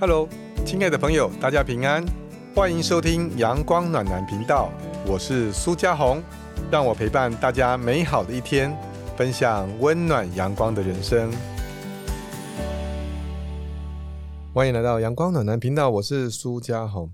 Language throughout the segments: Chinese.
Hello，亲爱的朋友，大家平安，欢迎收听阳光暖男频道，我是苏家红，让我陪伴大家美好的一天，分享温暖阳光的人生。欢迎来到阳光暖男频道，我是苏家红。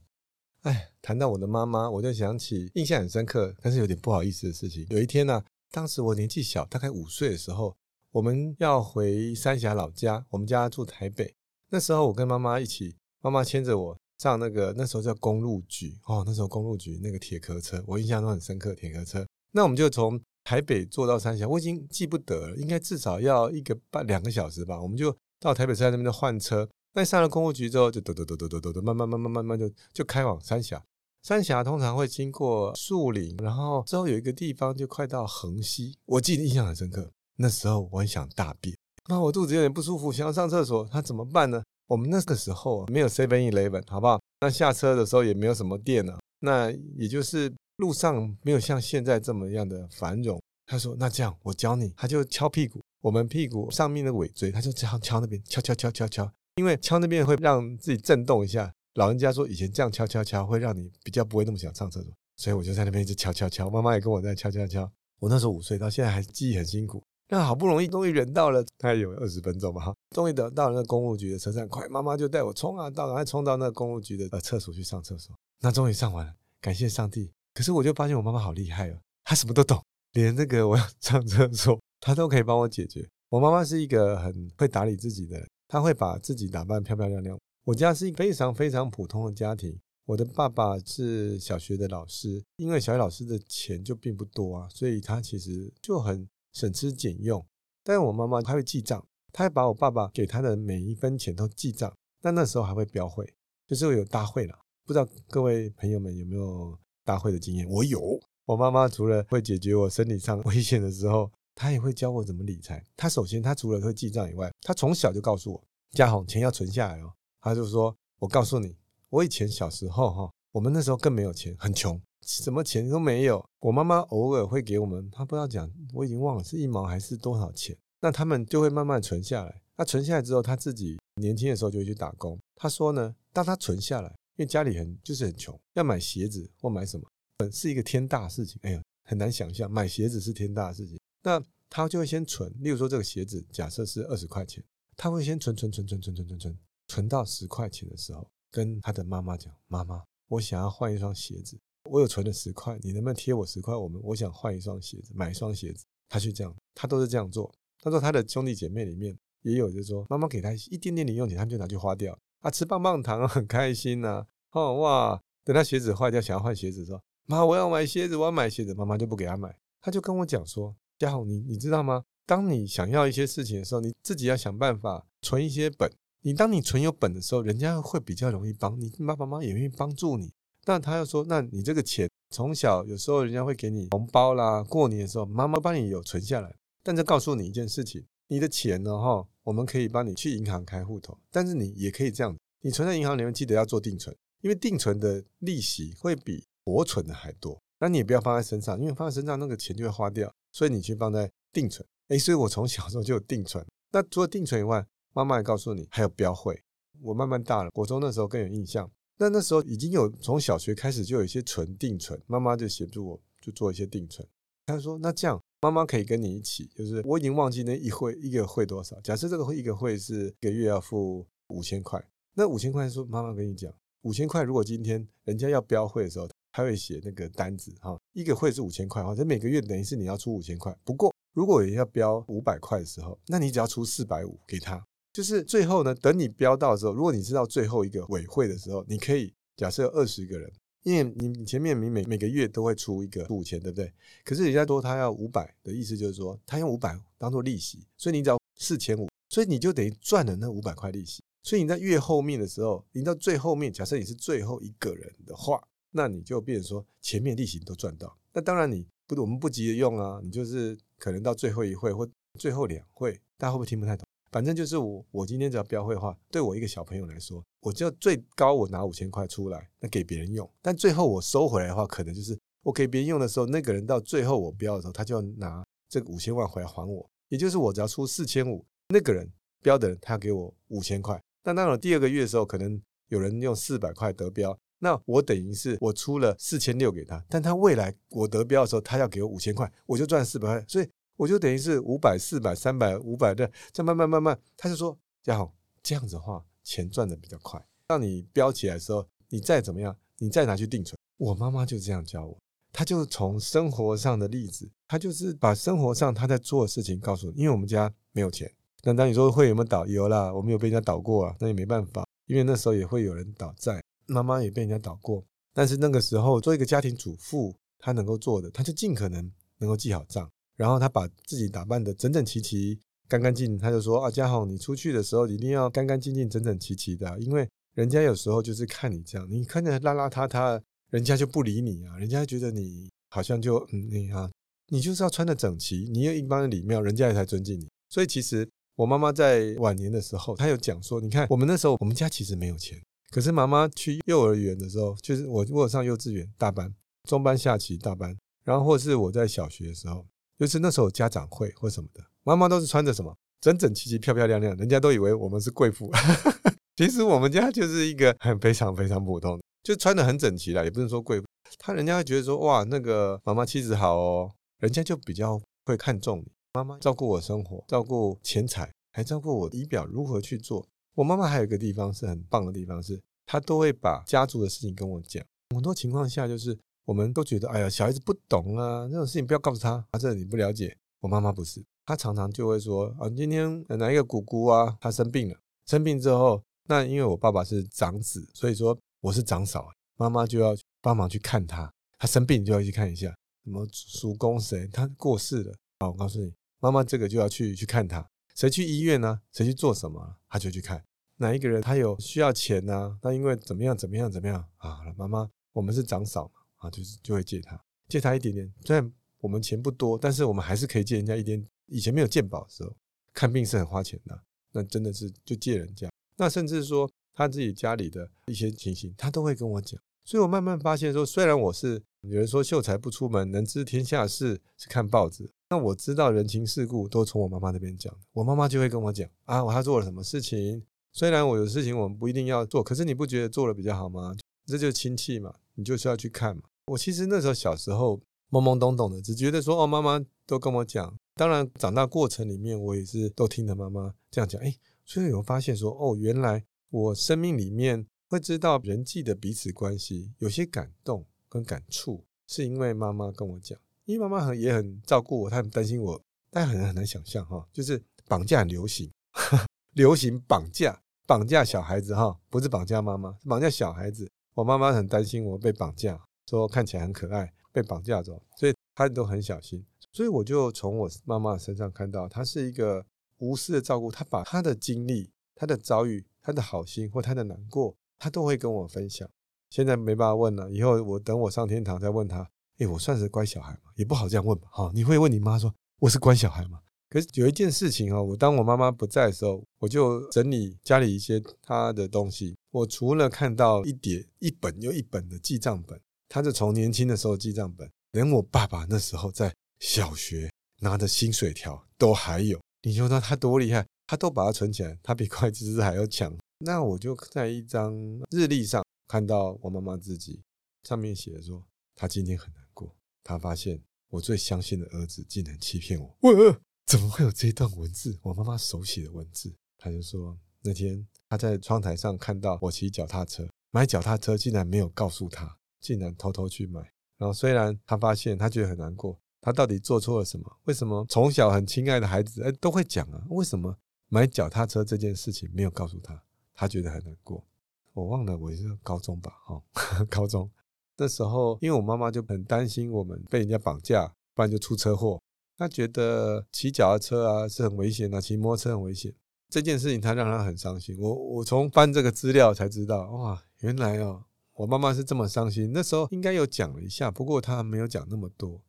哎，谈到我的妈妈，我就想起印象很深刻，但是有点不好意思的事情。有一天呢、当时我年纪小，大概五岁的时候，我们要回三峡老家，我们家住台北。那时候我跟妈妈一起，妈妈牵着我上那个那时候叫公路局哦，那时候公路局那个铁壳车，我印象都很深刻。铁壳车，那我们就从台北坐到三峡，我已经记不得了，应该至少要一个半两个小时吧。我们就到台北车站那边就换车，那上了公路局之后，就抖抖抖抖抖抖抖，慢慢慢慢慢慢就就开往三峡。三峡通常会经过树林，然后之后有一个地方就快到横溪，我记得印象很深刻。那时候我很想大便，那我肚子有点不舒服，想要上厕所，那怎么办呢？我们那个时候没有 Seven Eleven，好不好？那下车的时候也没有什么店呢、那也就是路上没有像现在这么样的繁荣。他说：“那这样我教你。”他就敲屁股，我们屁股上面的尾椎，他就这样敲那边，敲敲敲敲敲，因为敲那边会让自己震动一下。老人家说以前这样敲敲敲会让你比较不会那么想上厕所，所以我就在那边一直敲敲敲。妈妈也跟我在敲敲敲。我那时候五岁，到现在还记忆很辛苦。那好不容易终于忍到了，大概有二十分钟吧，哈，终于等到了那个公路局的车站，快，妈妈就带我冲啊，到赶快冲到那个公路局的呃厕所去上厕所。那终于上完了，感谢上帝。可是我就发现我妈妈好厉害哦，她什么都懂，连那个我要上厕所，她都可以帮我解决。我妈妈是一个很会打理自己的人，她会把自己打扮漂漂亮亮。我家是一非常非常普通的家庭，我的爸爸是小学的老师，因为小学老师的钱就并不多啊，所以他其实就很省吃俭用。但是我妈妈她会记账，她会把我爸爸给她的每一分钱都记账。但那时候还会标会，就是有大会了。不知道各位朋友们有没有大会的经验？我有。我妈妈除了会解决我身体上 危险的时候，她也会教我怎么理财。她首先，她除了会记账以外，她从小就告诉我，嘉宏钱要存下来哦。她就说，我告诉你，我以前小时候哈，我们那时候更没有钱，很穷，什么钱都没有。我妈妈偶尔会给我们，她不知道讲，我已经忘了是一毛还是多少钱。那他们就会慢慢存下来。那存下来之后，他自己年轻的时候就会去打工。他说呢，当他存下来，因为家里很就是很穷，要买鞋子或买什么，呃，是一个天大的事情。哎呀，很难想象买鞋子是天大的事情。那他就会先存，例如说这个鞋子假设是二十块钱，他会先存存存存存存存存，存到十块钱的时候，跟他的妈妈讲：“妈妈，我想要换一双鞋子，我有存了十块，你能不能贴我十块？我们我想换一双鞋子，买一双鞋子。”他去这样，他都是这样做。他说他的兄弟姐妹里面也有，就是说妈妈给他一点点零用钱，他们就拿去花掉啊，吃棒棒糖很开心呐、哦哇，等他鞋子坏掉，想要换鞋子的时候，妈我要买鞋子，我要买鞋子，妈妈就不给他买，他就跟我讲说，嘉宏你你知道吗？当你想要一些事情的时候，你自己要想办法存一些本。你当你存有本的时候，人家会比较容易帮你，爸爸妈妈也愿意帮助你。那他又说，那你这个钱从小有时候人家会给你红包啦，过年的时候妈妈帮你有存下来。但这告诉你一件事情，你的钱呢，哈，我们可以帮你去银行开户头，但是你也可以这样，你存在银行里面，记得要做定存，因为定存的利息会比活存的还多。那你也不要放在身上，因为放在身上那个钱就会花掉，所以你去放在定存。诶，所以我从小时候就有定存。那除了定存以外，妈妈也告诉你还有标会。我慢慢大了，国中那时候更有印象。那那时候已经有从小学开始就有一些存定存，妈妈就协助我就做一些定存。他说：“那这样，妈妈可以跟你一起，就是我已经忘记那一会一个会多少。假设这个会一个会是一个月要付五千块，那五千块说妈妈跟你讲，五千块如果今天人家要标会的时候，他会写那个单子哈，一个会是五千块哈，这每个月等于是你要出五千块。不过如果也要标五百块的时候，那你只要出四百五给他。就是最后呢，等你标到的时候，如果你知道最后一个尾会的时候，你可以假设二十个人。”因为你你前面你每每个月都会出一个五千，对不对？可是人家说他要五百的意思就是说他用五百当做利息，所以你只要四千五，所以你就等于赚了那五百块利息。所以你在越后面的时候，你到最后面，假设你是最后一个人的话，那你就变成说前面利息都赚到。那当然你不我们不急着用啊，你就是可能到最后一会或最后两会，大家会不会听不太懂？反正就是我，我今天只要标会的话，对我一个小朋友来说，我就最高我拿五千块出来，那给别人用。但最后我收回来的话，可能就是我给别人用的时候，那个人到最后我标的时候，他就要拿这个五千万回来还我。也就是我只要出四千五，那个人标的人他要给我五千块，那到了第二个月的时候，可能有人用四百块得标，那我等于是我出了四千六给他，但他未来我得标的时候，他要给我五千块，我就赚四百块，所以我就等于是五百、四百、三百、五百的，再慢慢慢慢，他就说嘉豪这样子的话，钱赚的比较快，让你标起来的时候，你再怎么样，你再拿去定存。我妈妈就这样教我。她就从生活上的例子，她就是把生活上她在做的事情告诉你。因为我们家没有钱，那当你说会有没有倒？有啦，我们有被人家倒过啊，那也没办法，因为那时候也会有人倒债，妈妈也被人家倒过。但是那个时候做一个家庭主妇，她能够做的，她就尽可能能够记好账，然后她把自己打扮的整整齐齐、干干净净。他就说啊，嘉豪，你出去的时候一定要干干净净、整整齐齐的，因为人家有时候就是看你这样，你看着邋邋遢遢。人家就不理你啊，人家觉得你好像就嗯，你啊，你就是要穿的整齐，你有一般的礼貌，人家也才尊敬你。所以其实我妈妈在晚年的时候，她有讲说，你看我们那时候我们家其实没有钱，可是妈妈去幼儿园的时候，就是我我上幼稚园大班、中班、下棋大班，然后或是我在小学的时候，就是那时候家长会或什么的，妈妈都是穿着什么整整齐齐、漂漂亮亮，人家都以为我们是贵妇，其实我们家就是一个很非常非常普通。就穿的很整齐了，也不能说贵妇，他人家会觉得说哇，那个妈妈气质好哦，人家就比较会看重你。妈妈照顾我生活，照顾钱财，还照顾我仪表如何去做。我妈妈还有一个地方是很棒的地方，是她都会把家族的事情跟我讲。很多情况下就是我们都觉得哎呀，小孩子不懂啊，这种事情不要告诉他，啊，这你不了解。我妈妈不是，她常常就会说啊，今天哪一个姑姑啊，她生病了，生病之后，那因为我爸爸是长子，所以说。我是长嫂，妈妈就要帮忙去看他，他生病就要去看一下。什么叔公谁他过世了啊？我告诉你，妈妈这个就要去去看他。谁去医院呢？谁去做什么？她就去看哪一个人，他有需要钱呢？那因为怎么样怎么样怎么样啊？妈妈，我们是长嫂嘛啊，就是就会借他，借他一点点。虽然我们钱不多，但是我们还是可以借人家一点。以前没有健保的时候，看病是很花钱的，那真的是就借人家。那甚至说。他自己家里的一些情形，他都会跟我讲，所以我慢慢发现说，虽然我是有人说秀才不出门，能知天下事是看报纸，那我知道人情世故都从我妈妈那边讲，我妈妈就会跟我讲啊，我他做了什么事情，虽然我有事情我们不一定要做，可是你不觉得做了比较好吗？这就是亲戚嘛，你就是要去看嘛。我其实那时候小时候懵懵懂懂的，只觉得说哦，妈妈都跟我讲，当然长大过程里面我也是都听着妈妈这样讲，哎，所以有发现说哦，原来。我生命里面会知道人际的彼此关系，有些感动跟感触，是因为妈妈跟我讲，因为妈妈很也很照顾我，她很担心我，但很很难想象哈，就是绑架很流行，流行绑架绑架小孩子哈，不是绑架妈妈，是绑架小孩子。我妈妈很担心我被绑架，说看起来很可爱，被绑架走，所以他都很小心。所以我就从我妈妈身上看到，她是一个无私的照顾，她把她的经历、她的遭遇。他的好心或他的难过，他都会跟我分享。现在没办法问了，以后我等我上天堂再问他。哎，我算是乖小孩吗？也不好这样问吧。好，你会问你妈说我是乖小孩吗？可是有一件事情哦，我当我妈妈不在的时候，我就整理家里一些她的东西。我除了看到一叠一本又一本的记账本，他是从年轻的时候记账本，连我爸爸那时候在小学拿的薪水条都还有。你就说他多厉害？他都把它存起来，他比会计师还要强。那我就在一张日历上看到我妈妈自己，上面写说，她今天很难过，她发现我最相信的儿子竟然欺骗我。我怎么会有这段文字？我妈妈手写的文字。她就说那天她在窗台上看到我骑脚踏车，买脚踏车竟然没有告诉她，竟然偷偷去买。然后虽然他发现，他觉得很难过，他到底做错了什么？为什么从小很亲爱的孩子，哎，都会讲啊？为什么？买脚踏车这件事情没有告诉他，他觉得很难过。我忘了我是高中吧，哈，高中那时候，因为我妈妈就很担心我们被人家绑架，不然就出车祸。她觉得骑脚踏车啊是很危险的，骑摩托车很危险。这件事情她让她很伤心。我我从翻这个资料才知道，哇，原来哦，我妈妈是这么伤心。那时候应该有讲了一下，不过她没有讲那么多。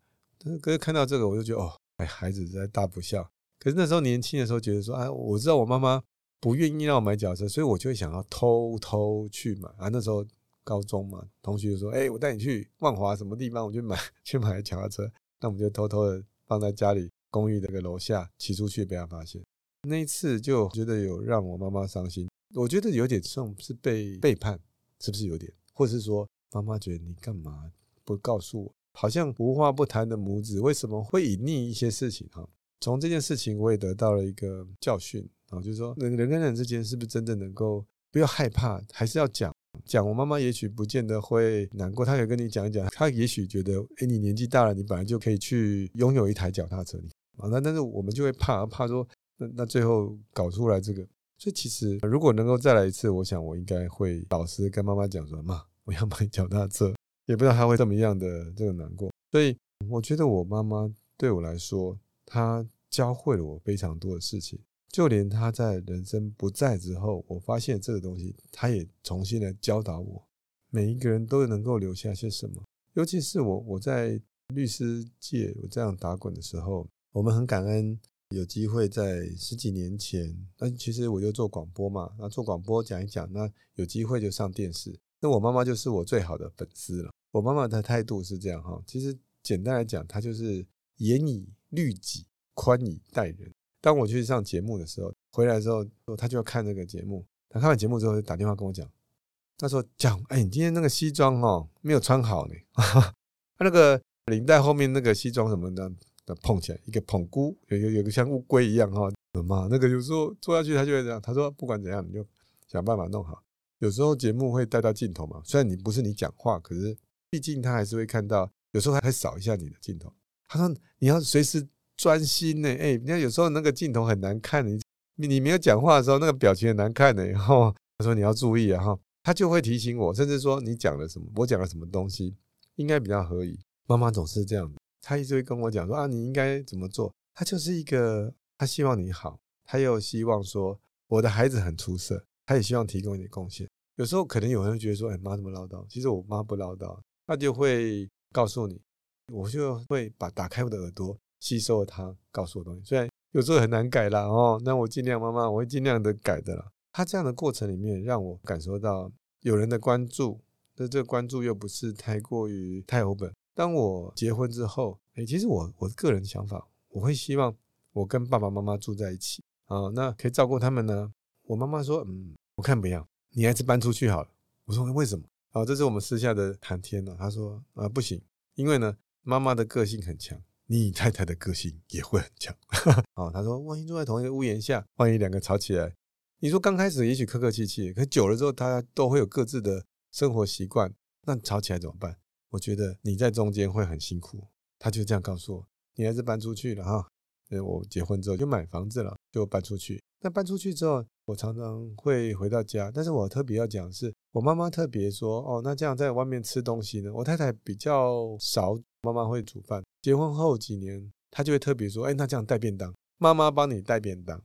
可是看到这个，我就觉得哦，哎，孩子在大不孝。可是那时候年轻的时候，觉得说，啊，我知道我妈妈不愿意让我买脚车，所以我就会想要偷偷去买啊。那时候高中嘛，同学就说，哎，我带你去万华什么地方，我就买 去买脚踏车。那我们就偷偷的放在家里公寓这个楼下，骑出去被他发现。那一次就觉得有让我妈妈伤心。我觉得有点像是被背叛，是不是有点？或是说，妈妈觉得你干嘛不告诉我？好像无话不谈的母子，为什么会隐匿一些事情？哈，从这件事情我也得到了一个教训啊，就是说，人人跟人之间是不是真的能够不要害怕，还是要讲讲？我妈妈也许不见得会难过，她可以跟你讲一讲，她也许觉得，哎，你年纪大了，你本来就可以去拥有一台脚踏车，啊，那但是我们就会怕，怕说，那那最后搞出来这个。所以其实如果能够再来一次，我想我应该会老实跟妈妈讲说，妈，我要买脚踏车。也不知道他会怎么样的这个难过，所以我觉得我妈妈对我来说，她教会了我非常多的事情。就连她在人生不在之后，我发现这个东西，她也重新来教导我。每一个人都能够留下些什么，尤其是我，我在律师界我这样打滚的时候，我们很感恩有机会在十几年前，那其实我就做广播嘛，那做广播讲一讲，那有机会就上电视。那我妈妈就是我最好的粉丝了。我妈妈的态度是这样哈，其实简单来讲，她就是严以律己，宽以待人。当我去上节目的时候，回来之后，她就要看那个节目。她看完节目之后，就打电话跟我讲，她说：“讲，哎，你今天那个西装哦，没有穿好呢。他 那个领带后面那个西装什么的，碰起来一个捧箍，有有有个像乌龟一样哈。妈，那个有时候坐下去，他就会这样。他说，不管怎样，你就想办法弄好。”有时候节目会带到镜头嘛，虽然你不是你讲话，可是毕竟他还是会看到，有时候还会扫一下你的镜头。他说你要随时专心呢，哎，你看有时候那个镜头很难看，你你没有讲话的时候，那个表情很难看呢。然后他说你要注意啊，哈，他就会提醒我，甚至说你讲了什么，我讲了什么东西，应该比较合宜。妈妈总是这样，他一直会跟我讲说啊，你应该怎么做。他就是一个，他希望你好，他又希望说我的孩子很出色。他也希望提供一点贡献。有时候可能有人会觉得说：“哎，妈怎么唠叨？”其实我妈不唠叨，她就会告诉你，我就会把打开我的耳朵，吸收了她告诉我东西。虽然有时候很难改啦，哦，那我尽量，妈妈，我会尽量的改的啦。他这样的过程里面，让我感受到有人的关注，但这个关注又不是太过于太有本。当我结婚之后，哎，其实我我个人想法，我会希望我跟爸爸妈妈住在一起啊，那可以照顾他们呢。我妈妈说：“嗯，我看不要，你还是搬出去好了。”我说：“为什么？”啊，这是我们私下的谈天呢。他说：“啊，不行，因为呢，妈妈的个性很强，你太太的个性也会很强。”哦，他说：“万一住在同一个屋檐下，万一两个吵起来，你说刚开始也许客客气气，可久了之后，大家都会有各自的生活习惯，那吵起来怎么办？我觉得你在中间会很辛苦。”他就这样告诉我：“你还是搬出去了哈。”呃，我结婚之后就买房子了，就搬出去。那搬出去之后，我常常会回到家，但是我特别要讲是，我妈妈特别说，哦，那这样在外面吃东西呢？我太太比较少，妈妈会煮饭。结婚后几年，她就会特别说，哎，那这样带便当，妈妈帮你带便当，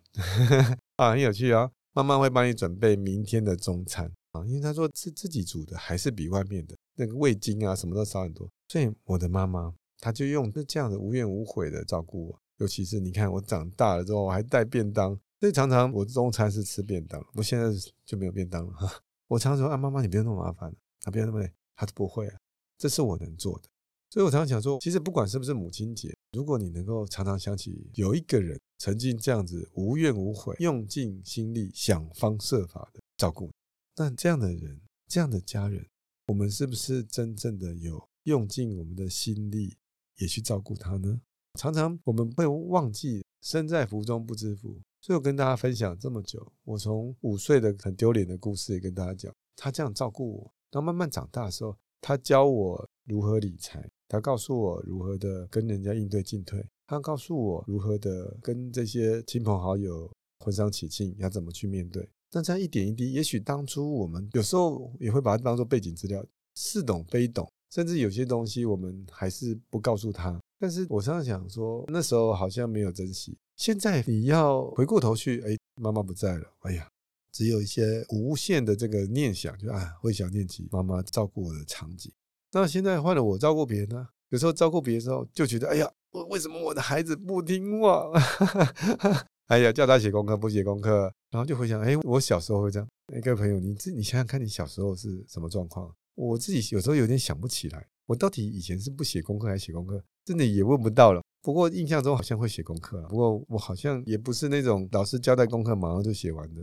啊，很有趣啊。妈妈会帮你准备明天的中餐啊，因为她说自自己煮的还是比外面的那个味精啊什么都少很多，所以我的妈妈她就用这样的无怨无悔的照顾我。尤其是你看我长大了之后，我还带便当，所以常常我中餐是吃便当，我现在就没有便当了哈。我常常说啊，妈妈你不要那么麻烦啊，不要那么累，他都不会啊，这是我能做的。所以我常常想说，其实不管是不是母亲节，如果你能够常常想起有一个人曾经这样子无怨无悔，用尽心力想方设法的照顾，那这样的人，这样的家人，我们是不是真正的有用尽我们的心力也去照顾他呢？常常我们会忘记身在福中不知福，所以我跟大家分享这么久，我从五岁的很丢脸的故事也跟大家讲，他这样照顾我，然后慢慢长大的时候，他教我如何理财，他告诉我如何的跟人家应对进退，他告诉我如何的跟这些亲朋好友婚丧喜庆要怎么去面对。那这样一点一滴，也许当初我们有时候也会把它当做背景资料，似懂非懂，甚至有些东西我们还是不告诉他。但是我常常想说，那时候好像没有珍惜。现在你要回过头去，哎，妈妈不在了，哎呀，只有一些无限的这个念想，就啊，会想念起妈妈照顾我的场景。那现在换了我照顾别人呢，有时候照顾别人的时候，就觉得，哎呀，我为什么我的孩子不听话？哎呀，叫他写功课不写功课，然后就回想，哎，我小时候会这样。哎，各位朋友，你自你想想看你小时候是什么状况？我自己有时候有点想不起来，我到底以前是不写功课还是写功课？真的也问不到了。不过印象中好像会写功课，不过我好像也不是那种老师交代功课马上就写完的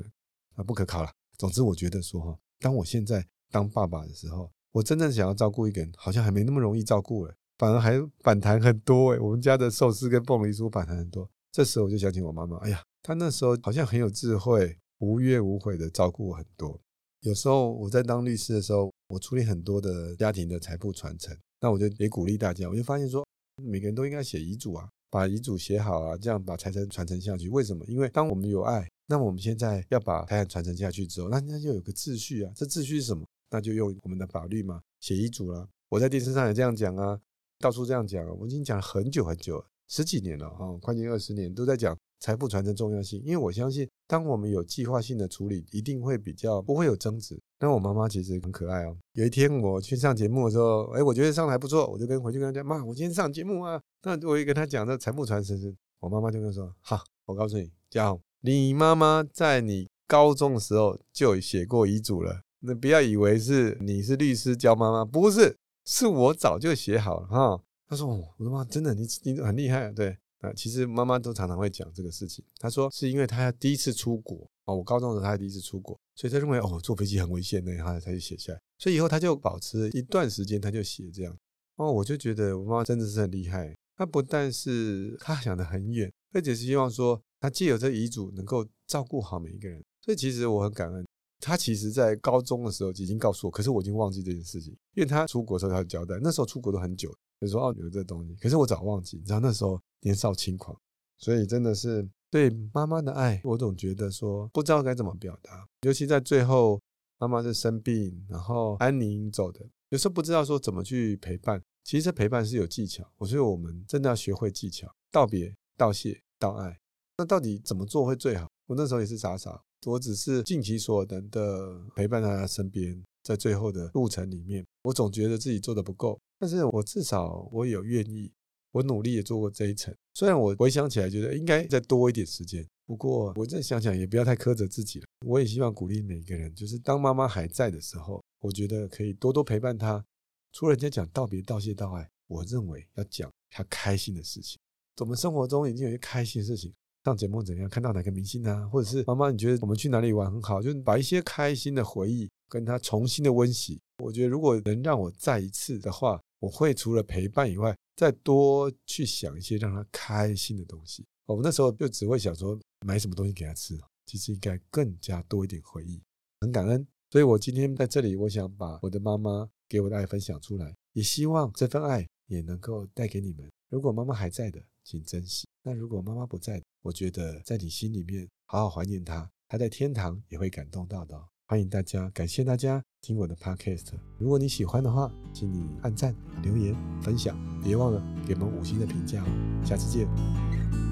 啊，不可靠了。总之，我觉得说哈，当我现在当爸爸的时候，我真正想要照顾一个人，好像还没那么容易照顾了，反而还反弹很多哎。我们家的寿司跟凤梨酥反弹很多，这时候我就想起我妈妈，哎呀，她那时候好像很有智慧，无怨无悔的照顾我很多。有时候我在当律师的时候，我处理很多的家庭的财富传承，那我就也鼓励大家，我就发现说，每个人都应该写遗嘱啊，把遗嘱写好啊，这样把财产传承下去。为什么？因为当我们有爱，那我们现在要把财产传承下去之后，那那就有个秩序啊。这秩序是什么？那就用我们的法律嘛，写遗嘱了。我在电视上也这样讲啊，到处这样讲，我已经讲了很久很久，十几年了啊，快近二十年都在讲。财富传承重要性，因为我相信，当我们有计划性的处理，一定会比较不会有争执。那我妈妈其实很可爱哦。有一天我去上节目的时候，哎，我觉得上的还不错，我就跟回去跟她讲，妈，我今天上节目啊。那我一跟她讲这财富传承是，我妈妈就跟说，好，我告诉你，嘉宏，你妈妈在你高中的时候就写过遗嘱了。那不要以为是你是律师教妈妈，不是，是我早就写好了哈。他说，哦我的妈，真的，你你很厉害，对。啊，其实妈妈都常常会讲这个事情。她说是因为她第一次出国哦，我高中的时候她第一次出国，所以她认为哦坐飞机很危险，那她就写下来。所以以后她就保持一段时间，她就写这样。哦，我就觉得我妈妈真的是很厉害。她不但是她想的很远，而且是希望说她借由这遗嘱能够照顾好每一个人。所以其实我很感恩。他其实在高中的时候已经告诉我，可是我已经忘记这件事情，因为他出国时候她交代，那时候出国都很久。就说哦有这东西，可是我早忘记，你知道那时候年少轻狂，所以真的是对妈妈的爱，我总觉得说不知道该怎么表达，尤其在最后妈妈是生病，然后安宁走的，有时候不知道说怎么去陪伴。其实陪伴是有技巧，我觉得我们真的要学会技巧，道别、道谢、道爱。那到底怎么做会最好？我那时候也是傻傻，我只是尽其所能的陪伴在他身边，在最后的路程里面，我总觉得自己做的不够。但是我至少我有愿意，我努力也做过这一层。虽然我回想起来觉得应该再多一点时间，不过我再想想也不要太苛责自己了。我也希望鼓励每一个人，就是当妈妈还在的时候，我觉得可以多多陪伴她。除了人家讲道别、道谢、道爱，我认为要讲她开心的事情。我们生活中已经有些开心的事情，上节目怎样，看到哪个明星啊，或者是妈妈，你觉得我们去哪里玩很好，就是把一些开心的回忆跟她重新的温习。我觉得如果能让我再一次的话，我会除了陪伴以外，再多去想一些让他开心的东西。我们那时候就只会想说买什么东西给他吃，其实应该更加多一点回忆，很感恩。所以我今天在这里，我想把我的妈妈给我的爱分享出来，也希望这份爱也能够带给你们。如果妈妈还在的，请珍惜；那如果妈妈不在，我觉得在你心里面好好怀念他，他在天堂也会感动到的。欢迎大家，感谢大家听我的 podcast。如果你喜欢的话，请你按赞、留言、分享，别忘了给我们五星的评价哦。下次见。